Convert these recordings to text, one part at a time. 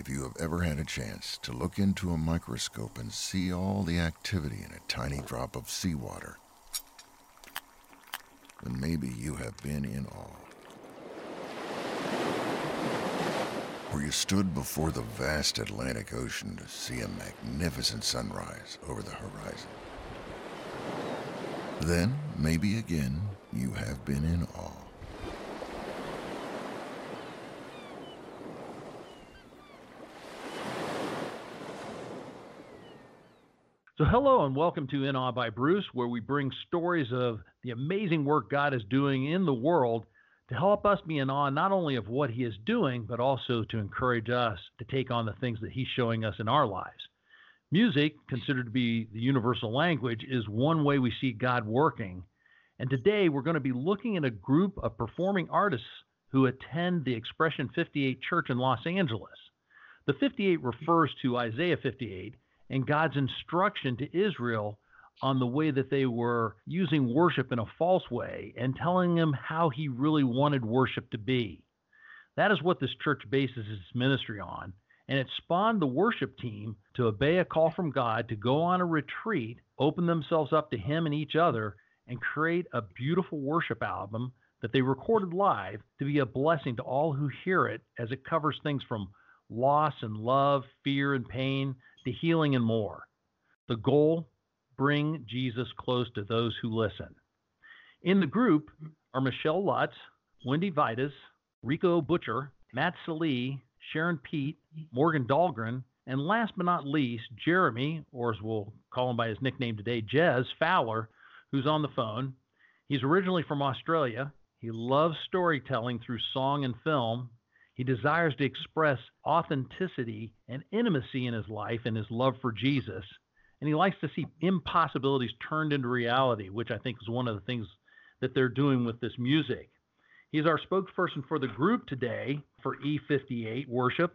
if you have ever had a chance to look into a microscope and see all the activity in a tiny drop of seawater, then maybe you have been in awe. Or you stood before the vast Atlantic Ocean to see a magnificent sunrise over the horizon. Then, maybe again, you have been in awe. So, hello and welcome to In Awe by Bruce, where we bring stories of the amazing work God is doing in the world to help us be in awe not only of what He is doing, but also to encourage us to take on the things that He's showing us in our lives. Music, considered to be the universal language, is one way we see God working. And today we're going to be looking at a group of performing artists who attend the Expression 58 Church in Los Angeles. The 58 refers to Isaiah 58 and God's instruction to Israel on the way that they were using worship in a false way and telling them how he really wanted worship to be. That is what this church bases its ministry on, and it spawned the worship team to obey a call from God to go on a retreat, open themselves up to Him and each other, and create a beautiful worship album that they recorded live to be a blessing to all who hear it as it covers things from loss and love, fear and pain, to healing and more. The goal bring Jesus close to those who listen. In the group are Michelle Lutz, Wendy Vitas, Rico Butcher, Matt Salee, Sharon Pete, Morgan Dahlgren, and last but not least, Jeremy, or as we'll call him by his nickname today, Jez Fowler, who's on the phone. He's originally from Australia. He loves storytelling through song and film, he desires to express authenticity and intimacy in his life and his love for Jesus. And he likes to see impossibilities turned into reality, which I think is one of the things that they're doing with this music. He's our spokesperson for the group today for E58 Worship.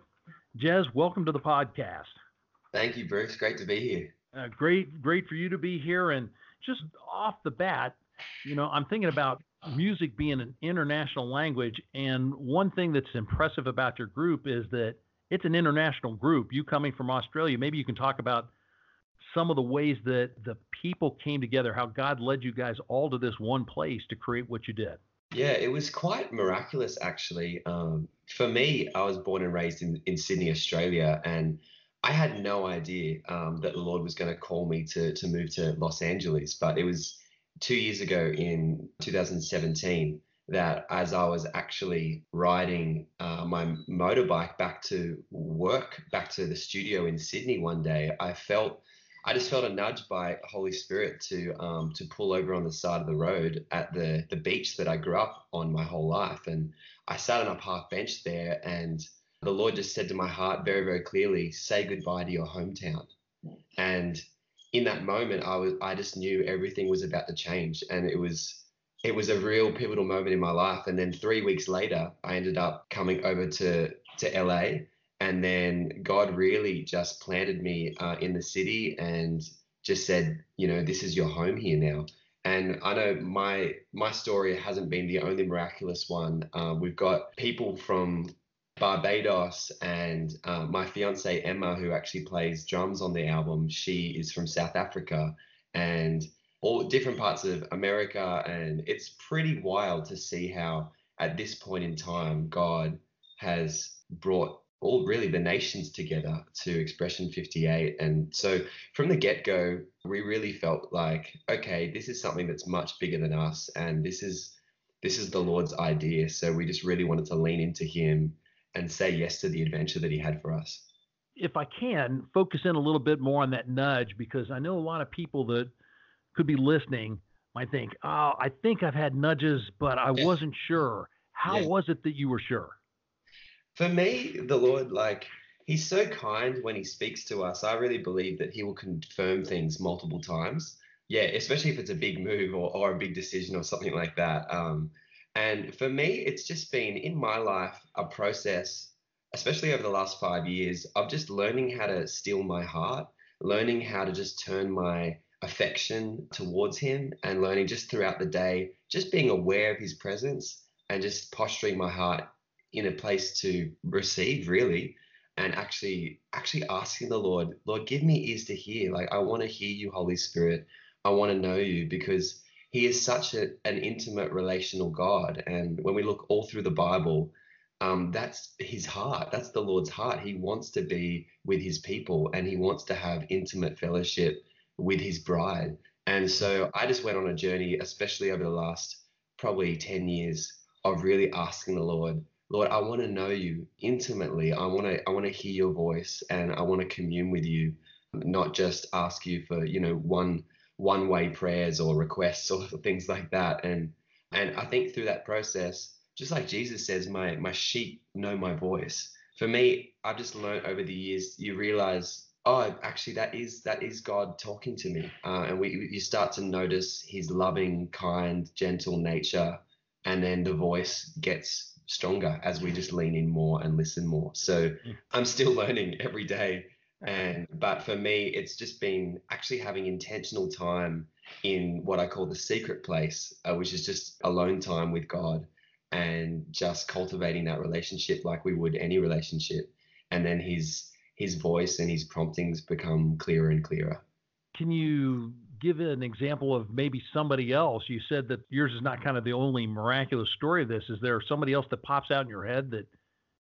Jez, welcome to the podcast. Thank you, Bruce. Great to be here. Uh, great, great for you to be here. And just off the bat, you know, I'm thinking about music being an international language. And one thing that's impressive about your group is that it's an international group. You coming from Australia, maybe you can talk about some of the ways that the people came together, how God led you guys all to this one place to create what you did. Yeah, it was quite miraculous, actually. Um, for me, I was born and raised in, in Sydney, Australia, and I had no idea um, that the Lord was going to call me to to move to Los Angeles. But it was two years ago in 2017 that as I was actually riding uh, my motorbike back to work, back to the studio in Sydney one day, I felt I just felt a nudge by Holy Spirit to um, to pull over on the side of the road at the the beach that I grew up on my whole life, and I sat on a park bench there, and the Lord just said to my heart very very clearly, "Say goodbye to your hometown," and in that moment, I was I just knew everything was about to change, and it was it was a real pivotal moment in my life. And then three weeks later, I ended up coming over to to LA, and then God really just planted me uh, in the city and just said, you know, this is your home here now. And I know my my story hasn't been the only miraculous one. Uh, we've got people from Barbados, and uh, my fiance Emma, who actually plays drums on the album, she is from South Africa, and all different parts of America, and it's pretty wild to see how at this point in time God has brought all really the nations together to Expression 58. And so from the get go, we really felt like, okay, this is something that's much bigger than us, and this is this is the Lord's idea. So we just really wanted to lean into Him and say yes to the adventure that he had for us. If I can focus in a little bit more on that nudge, because I know a lot of people that could be listening might think, oh, I think I've had nudges, but I yeah. wasn't sure. How yeah. was it that you were sure? For me, the Lord, like, He's so kind when He speaks to us. I really believe that He will confirm things multiple times. Yeah, especially if it's a big move or, or a big decision or something like that. Um, and for me, it's just been in my life a process, especially over the last five years, of just learning how to steal my heart, learning how to just turn my affection towards Him, and learning just throughout the day, just being aware of His presence and just posturing my heart in a place to receive, really. and actually actually asking the Lord, Lord, give me ears to hear. Like I want to hear you, Holy Spirit. I want to know you because he is such a, an intimate relational God. And when we look all through the Bible, um, that's his heart. That's the Lord's heart. He wants to be with his people and he wants to have intimate fellowship with his bride. And so I just went on a journey, especially over the last probably 10 years, of really asking the Lord, Lord, I want to know you intimately. I want to I want to hear your voice and I want to commune with you, not just ask you for, you know, one one way prayers or requests or things like that. And and I think through that process, just like Jesus says, my my sheep know my voice. For me, I've just learned over the years, you realize, oh, actually, that is that is God talking to me, uh, and we you start to notice His loving, kind, gentle nature, and then the voice gets stronger as we just lean in more and listen more. So mm. I'm still learning every day, and but for me, it's just been actually having intentional time in what I call the secret place, uh, which is just alone time with God and just cultivating that relationship like we would any relationship. And then his his voice and his promptings become clearer and clearer. Can you give an example of maybe somebody else? You said that yours is not kind of the only miraculous story of this. Is there somebody else that pops out in your head that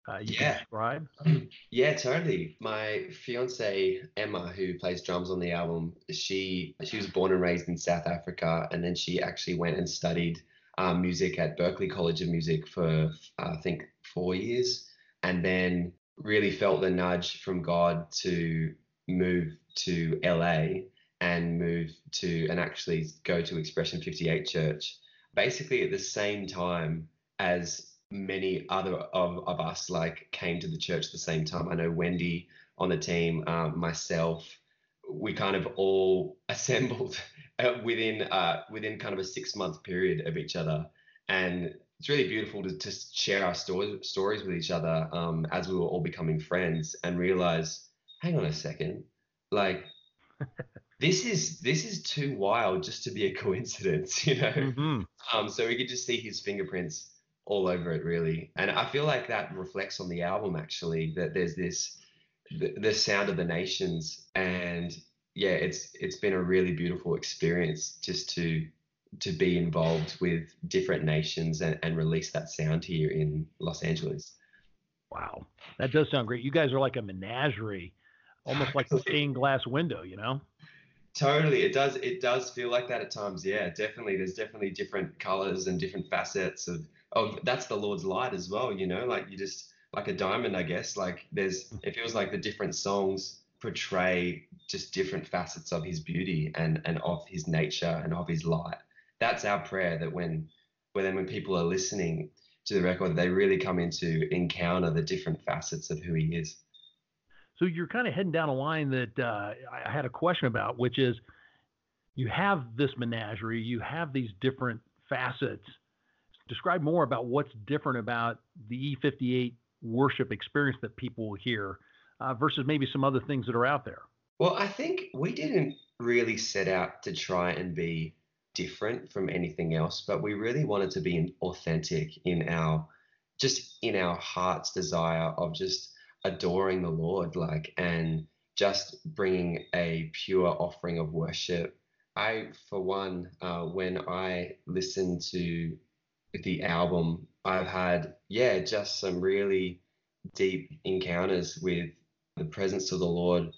uh, you yeah. describe yeah totally my fiance emma who plays drums on the album she she was born and raised in south africa and then she actually went and studied um, music at Berklee College of Music for uh, I think four years, and then really felt the nudge from God to move to LA and move to and actually go to Expression 58 Church, basically at the same time as many other of, of us like came to the church at the same time. I know Wendy on the team, um, myself, we kind of all assembled uh, within uh, within kind of a six month period of each other, and it's really beautiful to just share our stories stories with each other um, as we were all becoming friends and realize, hang on a second, like this is this is too wild just to be a coincidence, you know. Mm-hmm. Um, so we could just see his fingerprints all over it, really, and I feel like that reflects on the album actually that there's this the, the sound of the nations. And yeah it's it's been a really beautiful experience just to to be involved with different nations and, and release that sound here in los angeles. Wow. That does sound great. You guys are like a menagerie almost like a stained glass window you know? Totally. It does it does feel like that at times. Yeah definitely. There's definitely different colors and different facets of of that's the lord's light as well you know like you just like a diamond, I guess. Like there's, it feels like the different songs portray just different facets of his beauty and and of his nature and of his light. That's our prayer that when when when people are listening to the record, they really come into encounter the different facets of who he is. So you're kind of heading down a line that uh, I had a question about, which is you have this menagerie, you have these different facets. Describe more about what's different about the E58 worship experience that people will hear uh, versus maybe some other things that are out there? Well, I think we didn't really set out to try and be different from anything else, but we really wanted to be authentic in our just in our heart's desire of just adoring the Lord, like, and just bringing a pure offering of worship. I, for one, uh, when I listen to the album, I've had, yeah, just some really deep encounters with the presence of the Lord.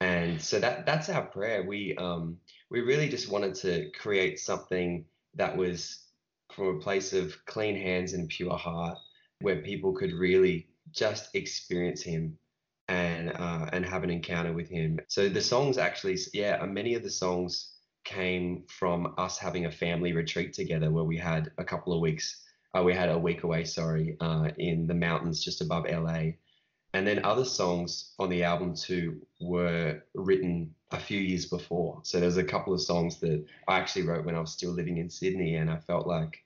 And so that that's our prayer. We um we really just wanted to create something that was from a place of clean hands and pure heart, where people could really just experience Him and uh, and have an encounter with Him. So the songs actually, yeah, many of the songs came from us having a family retreat together where we had a couple of weeks uh, we had a week away, sorry, uh, in the mountains just above LA. And then other songs on the album too were written a few years before. So there's a couple of songs that I actually wrote when I was still living in Sydney, and I felt like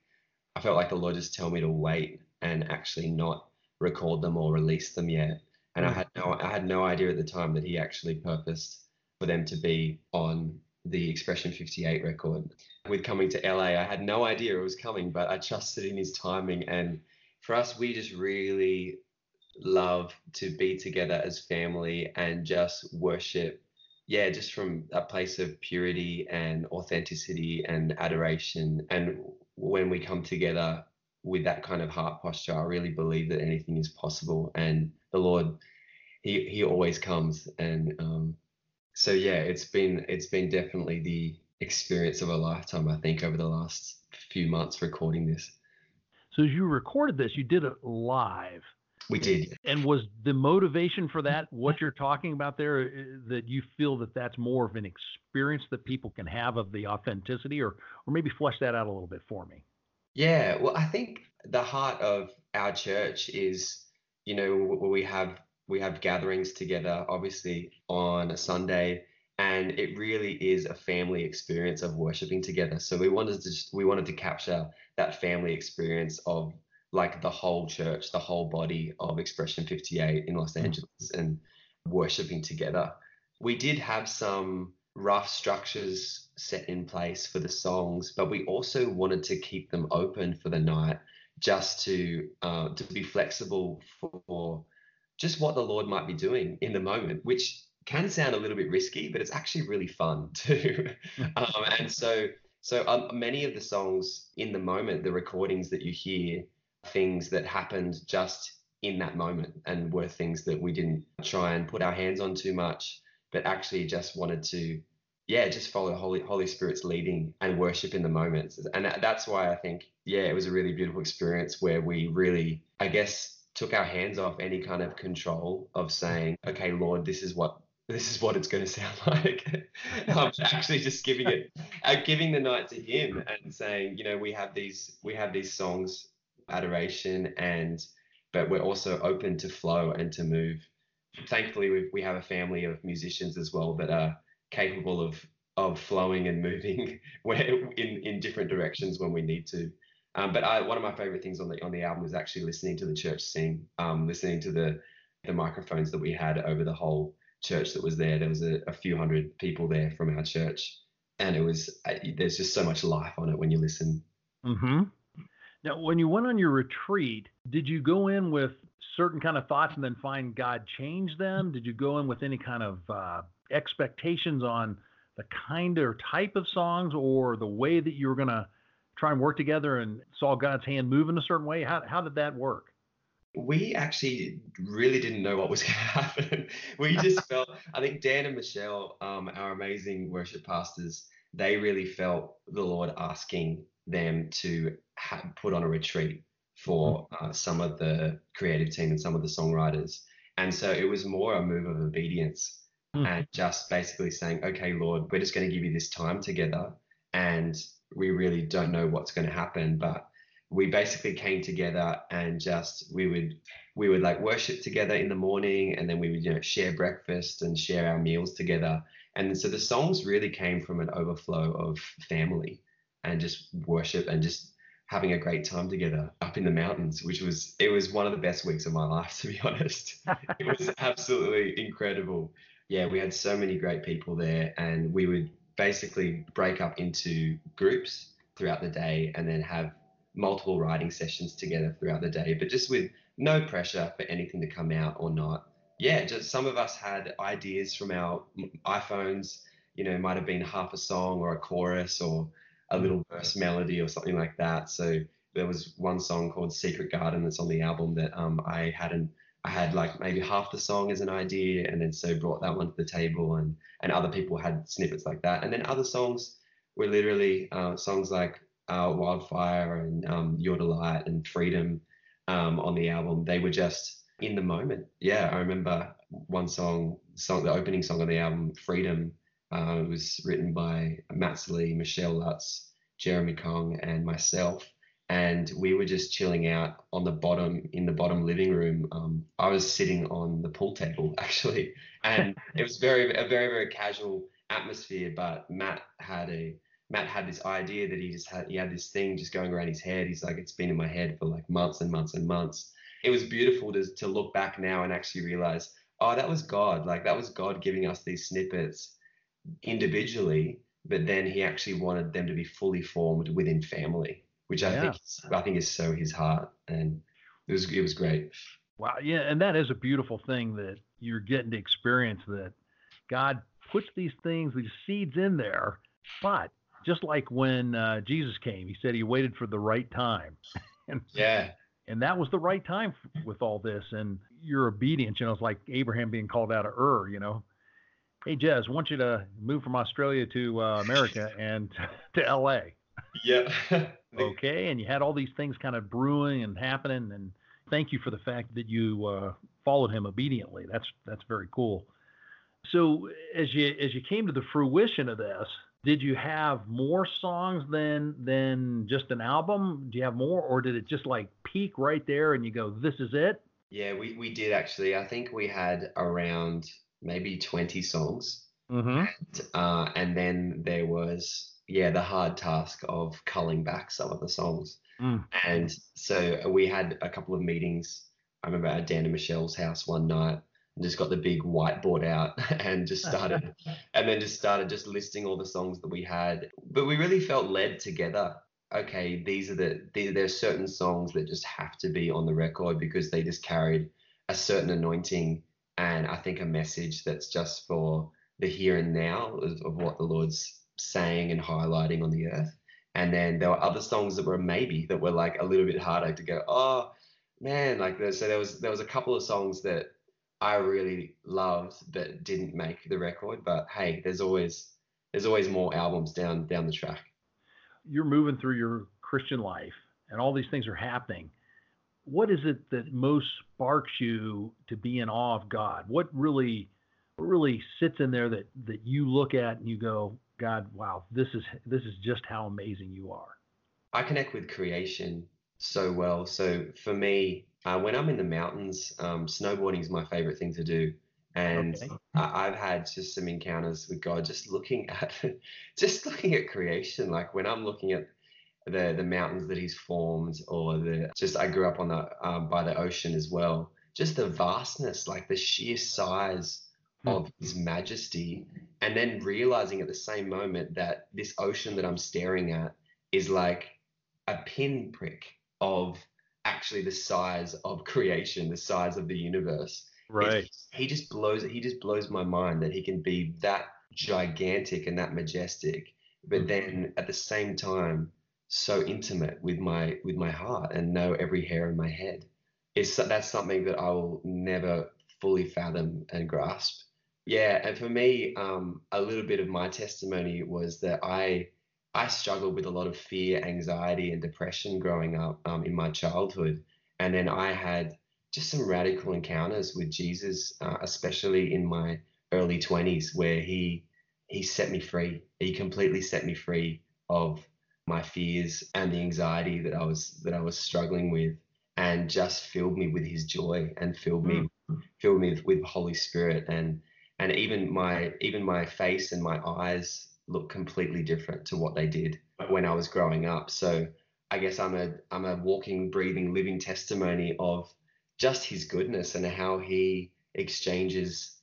I felt like the Lord just told me to wait and actually not record them or release them yet. And I had no I had no idea at the time that He actually purposed for them to be on the Expression 58 record. With coming to LA, I had no idea it was coming, but I trusted in his timing. And for us, we just really love to be together as family and just worship. Yeah, just from a place of purity and authenticity and adoration. And when we come together with that kind of heart posture, I really believe that anything is possible. And the Lord, He He always comes. And um, so yeah, it's been it's been definitely the experience of a lifetime. I think over the last few months recording this. So as you recorded this, you did it live. We did. And was the motivation for that what you're talking about there? uh, That you feel that that's more of an experience that people can have of the authenticity, or or maybe flesh that out a little bit for me. Yeah, well, I think the heart of our church is, you know, we have we have gatherings together, obviously on a Sunday, and it really is a family experience of worshiping together. So we wanted to just, we wanted to capture that family experience of like the whole church, the whole body of Expression 58 in Los Mm. Angeles, and worshiping together. We did have some rough structures set in place for the songs, but we also wanted to keep them open for the night, just to uh, to be flexible for just what the Lord might be doing in the moment, which can sound a little bit risky, but it's actually really fun too. um, and so so um, many of the songs in the moment, the recordings that you hear, things that happened just in that moment and were things that we didn't try and put our hands on too much, but actually just wanted to, yeah, just follow Holy Holy Spirit's leading and worship in the moments. And that- that's why I think, yeah, it was a really beautiful experience where we really, I guess, took our hands off any kind of control of saying, okay, Lord, this is what this is what it's going to sound like. I'm actually just giving it, uh, giving the night to Him and saying, you know, we have these we have these songs, adoration, and but we're also open to flow and to move. Thankfully, we we have a family of musicians as well that are capable of of flowing and moving where in in different directions when we need to. Um, but I, one of my favorite things on the on the album was actually listening to the church sing, um, listening to the the microphones that we had over the whole church that was there. There was a, a few hundred people there from our church, and it was uh, there's just so much life on it when you listen. hmm Now, when you went on your retreat, did you go in with certain kind of thoughts and then find God change them? Did you go in with any kind of uh, expectations on the kind or type of songs or the way that you were going to try and work together and saw God's hand move in a certain way? How, how did that work? We actually really didn't know what was going to happen. we just felt, I think Dan and Michelle, um, our amazing worship pastors, they really felt the Lord asking them to ha- put on a retreat for uh, some of the creative team and some of the songwriters. And so it was more a move of obedience Hmm. and just basically saying, okay, Lord, we're just going to give you this time together. And we really don't know what's going to happen. But we basically came together and just we would we would like worship together in the morning and then we would you know share breakfast and share our meals together and so the songs really came from an overflow of family and just worship and just having a great time together up in the mountains which was it was one of the best weeks of my life to be honest it was absolutely incredible yeah we had so many great people there and we would basically break up into groups throughout the day and then have multiple writing sessions together throughout the day, but just with no pressure for anything to come out or not. Yeah, just some of us had ideas from our iPhones, you know, might have been half a song or a chorus or a little verse melody or something like that. So there was one song called Secret Garden that's on the album that um, I hadn't I had like maybe half the song as an idea and then so brought that one to the table and and other people had snippets like that. And then other songs were literally uh, songs like uh, Wildfire and um, Your Delight and Freedom um, on the album. They were just in the moment. Yeah, I remember one song, song the opening song on the album, Freedom, uh, was written by Matt Lee, Michelle Lutz, Jeremy Kong, and myself. And we were just chilling out on the bottom in the bottom living room. Um, I was sitting on the pool table actually, and it was very a very very casual atmosphere. But Matt had a Matt had this idea that he just had he had this thing just going around his head. He's like, it's been in my head for like months and months and months. It was beautiful to to look back now and actually realize, oh, that was God. Like that was God giving us these snippets individually, but then he actually wanted them to be fully formed within family, which I Yeah. think I think is so his heart. And it was it was great. Wow, yeah, and that is a beautiful thing that you're getting to experience that God puts these things, these seeds in there, but just like when uh, Jesus came, he said he waited for the right time. and, yeah. And that was the right time f- with all this. And your obedience, you know, it's like Abraham being called out of Ur, you know. Hey, Jez, I want you to move from Australia to uh, America and to LA. Yeah. okay. And you had all these things kind of brewing and happening. And thank you for the fact that you uh, followed him obediently. That's that's very cool. So as you as you came to the fruition of this, did you have more songs than than just an album? Do you have more, or did it just like peak right there and you go, "This is it"? Yeah, we we did actually. I think we had around maybe twenty songs, mm-hmm. and, uh, and then there was yeah the hard task of culling back some of the songs. Mm. And so we had a couple of meetings. I remember at Dan and Michelle's house one night, and just got the big whiteboard out and just started and then just started just listing all the songs that we had but we really felt led together okay these are the there's certain songs that just have to be on the record because they just carried a certain anointing and i think a message that's just for the here and now of, of what the lord's saying and highlighting on the earth and then there were other songs that were maybe that were like a little bit harder to go oh man like so there was there was a couple of songs that I really loved that didn't make the record. But hey, there's always there's always more albums down down the track. You're moving through your Christian life, and all these things are happening. What is it that most sparks you to be in awe of God? What really what really sits in there that that you look at and you go, God, wow, this is this is just how amazing you are. I connect with creation so well. So for me, uh, when I'm in the mountains, um, snowboarding is my favorite thing to do. And okay. I, I've had just some encounters with God, just looking at, just looking at creation. Like when I'm looking at the the mountains that He's formed, or the just I grew up on the um, by the ocean as well. Just the vastness, like the sheer size. Of His majesty, and then realizing at the same moment that this ocean that I'm staring at is like a pinprick of actually the size of creation, the size of the universe. Right. It's, he just blows he just blows my mind that he can be that gigantic and that majestic, but mm-hmm. then at the same time so intimate with my with my heart and know every hair in my head. Is that's something that I will never fully fathom and grasp. Yeah, and for me, um, a little bit of my testimony was that I I struggled with a lot of fear, anxiety, and depression growing up um, in my childhood. And then I had just some radical encounters with Jesus, uh, especially in my early 20s, where he he set me free. He completely set me free of my fears and the anxiety that I was that I was struggling with, and just filled me with His joy and filled me mm. filled me with, with Holy Spirit and and even my even my face and my eyes look completely different to what they did when I was growing up. So I guess I'm a I'm a walking, breathing, living testimony of just his goodness and how he exchanges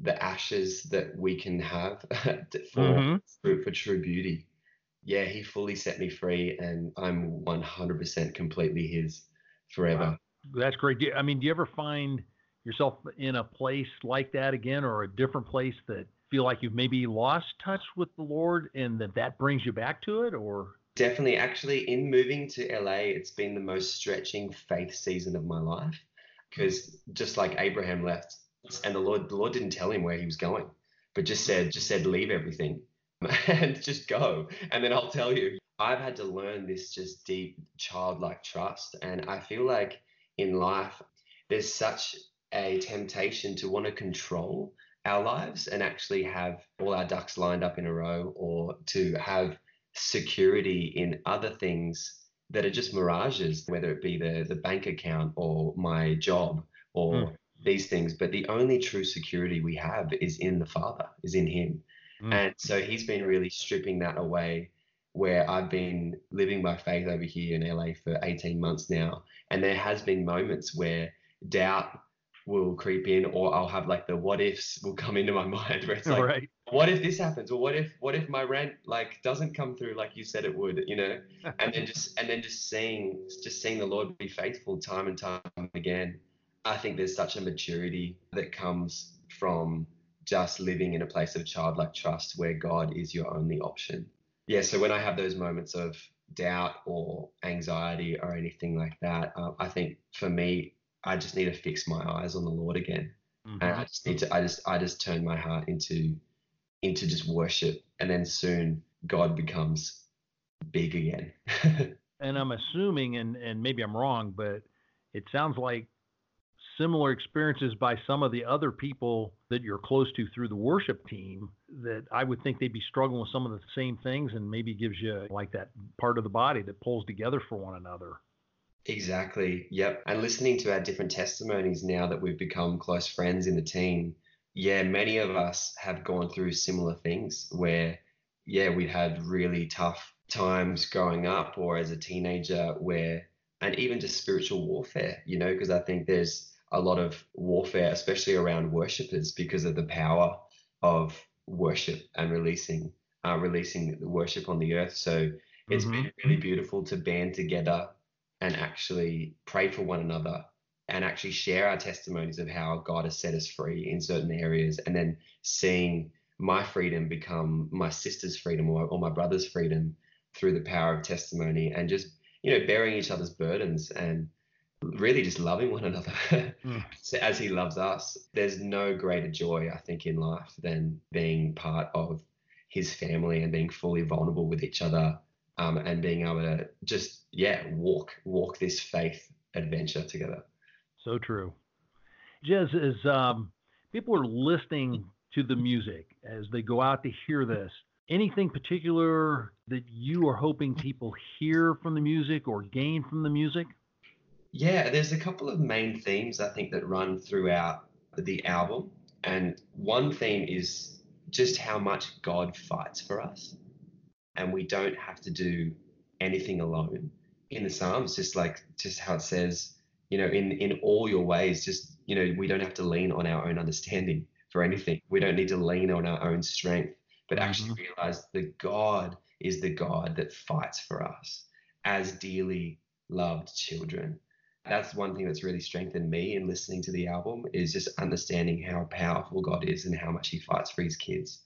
the ashes that we can have for, mm-hmm. for, for true beauty. Yeah, he fully set me free, and I'm 100% completely his forever. Wow. That's great. I mean, do you ever find yourself in a place like that again, or a different place that feel like you've maybe lost touch with the Lord and that that brings you back to it or Definitely. Actually, in moving to LA, it's been the most stretching faith season of my life because just like Abraham left, and the Lord, the Lord didn't tell him where he was going, but just said, just said, leave everything and just go, and then I'll tell you. I've had to learn this just deep childlike trust, and I feel like in life there's such a temptation to want to control our lives and actually have all our ducks lined up in a row or to have security in other things that are just mirages, whether it be the, the bank account or my job or mm. these things. But the only true security we have is in the Father, is in Him. Mm. And so He's been really stripping that away. Where I've been living by faith over here in LA for 18 months now. And there has been moments where doubt will creep in or I'll have like the what ifs will come into my mind where it's like right. what if this happens or what if what if my rent like doesn't come through like you said it would you know and then just and then just seeing just seeing the Lord be faithful time and time again I think there's such a maturity that comes from just living in a place of childlike trust where God is your only option. Yeah, so when I have those moments of doubt or anxiety or anything like that, uh, I think for me, I just need to fix my eyes on the Lord again, mm-hmm. and I just need to. I just I just turn my heart into into just worship, and then soon God becomes big again. and I'm assuming, and and maybe I'm wrong, but it sounds like similar experiences by some of the other people that you're close to through the worship team that I would think they'd be struggling with some of the same things and maybe gives you like that part of the body that pulls together for one another. Exactly. Yep. And listening to our different testimonies now that we've become close friends in the team, yeah, many of us have gone through similar things where, yeah, we had really tough times growing up or as a teenager where, and even just spiritual warfare, you know, because I think there's a lot of warfare, especially around worshippers, because of the power of worship and releasing uh, releasing worship on the earth. So it's mm-hmm. been really beautiful to band together and actually pray for one another and actually share our testimonies of how God has set us free in certain areas, and then seeing my freedom become my sister's freedom or, or my brother's freedom through the power of testimony and just you know bearing each other's burdens and really just loving one another mm. as he loves us. There's no greater joy, I think, in life than being part of his family and being fully vulnerable with each other um, and being able to just, yeah, walk, walk this faith adventure together. So true. Jez, as um, people are listening to the music, as they go out to hear this, anything particular that you are hoping people hear from the music or gain from the music? Yeah, there's a couple of main themes I think that run throughout the album. And one theme is just how much God fights for us. And we don't have to do anything alone. In the Psalms, just like just how it says, you know, in in all your ways, just you know, we don't have to lean on our own understanding for anything. We don't need to lean on our own strength, but actually mm-hmm. realize that God is the God that fights for us as dearly loved children that's one thing that's really strengthened me in listening to the album is just understanding how powerful God is and how much He fights for His kids.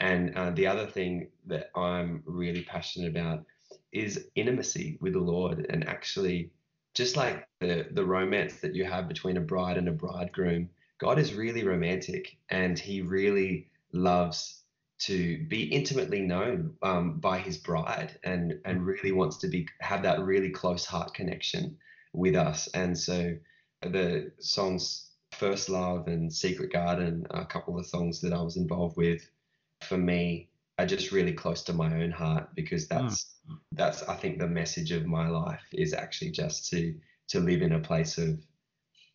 And uh, the other thing that I'm really passionate about is intimacy with the Lord and actually just like the the romance that you have between a bride and a bridegroom, God is really romantic and He really loves to be intimately known um, by His bride and and really wants to be have that really close heart connection with us. And so the songs First Love and Secret Garden are a couple of songs that I was involved with. For me, are just really close to my own heart because hmm. that's mm. that's I think the message of my life is actually just to to live in a place of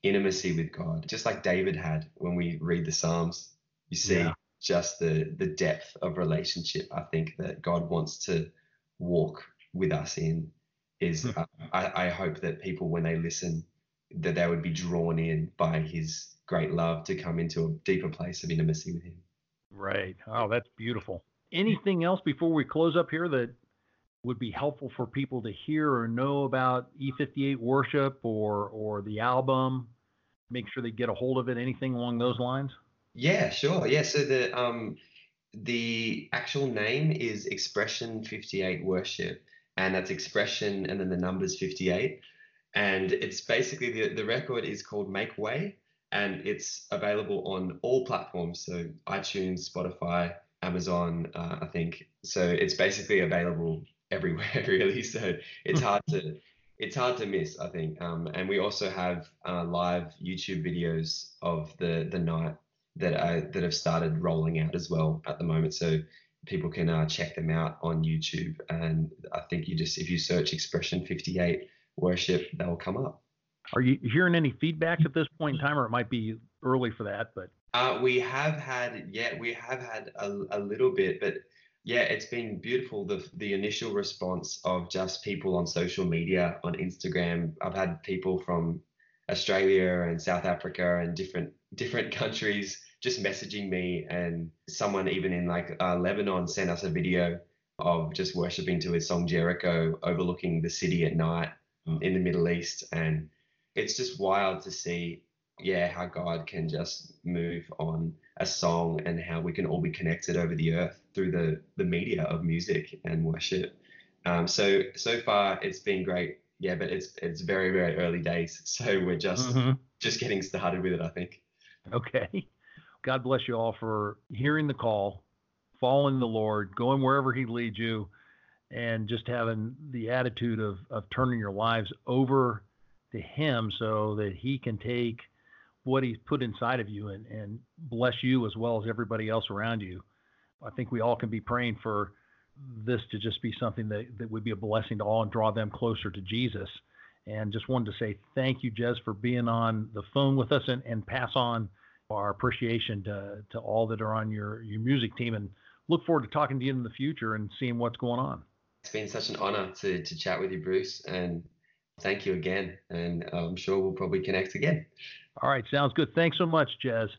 intimacy with God, just like David had when we read the Psalms. You see yeah. just the the depth of relationship I think that God wants to walk with us in is hmm. uh, I, I hope that people when they listen that they would be drawn in by his great love to come into a deeper place of intimacy with him. Right. Oh, that's beautiful. Anything else before we close up here that would be helpful for people to hear or know about E58 worship or or the album? Make sure they get a hold of it. Anything along those lines? Yeah, sure. Yeah. So the um the actual name is Expression 58 Worship and that's expression and then the numbers 58 and it's basically the, the record is called make way and it's available on all platforms so itunes spotify amazon uh, i think so it's basically available everywhere really so it's hard to it's hard to miss i think um, and we also have uh, live youtube videos of the the night that I, that have started rolling out as well at the moment so people can uh, check them out on YouTube. And I think you just, if you search Expression 58 worship, they'll come up. Are you hearing any feedback at this point in time, or it might be early for that? But uh, we have had, yeah, we have had a, a little bit, but yeah, it's been beautiful. The the initial response of just people on social media, on Instagram. I've had people from Australia and South Africa and different different countries just messaging me and someone even in like uh, Lebanon sent us a video of just worshiping to his song Jericho overlooking the city at night in the Middle East and it's just wild to see yeah, how God can just move on a song and how we can all be connected over the earth through the the media of music and worship. Um, so so far it's been great. Yeah, but it's it's very very early days, so we're just mm-hmm. just getting started with it. I think. Okay. God bless you all for hearing the call, following the Lord, going wherever He leads you, and just having the attitude of of turning your lives over to Him so that He can take what He's put inside of you and, and bless you as well as everybody else around you. I think we all can be praying for this to just be something that, that would be a blessing to all and draw them closer to Jesus. And just wanted to say thank you, Jez, for being on the phone with us and, and pass on our appreciation to, to all that are on your, your music team and look forward to talking to you in the future and seeing what's going on. It's been such an honor to, to chat with you, Bruce. And thank you again. And uh, I'm sure we'll probably connect again. All right. Sounds good. Thanks so much, Jez.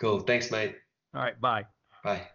Cool. Thanks, mate. All right. Bye. Bye.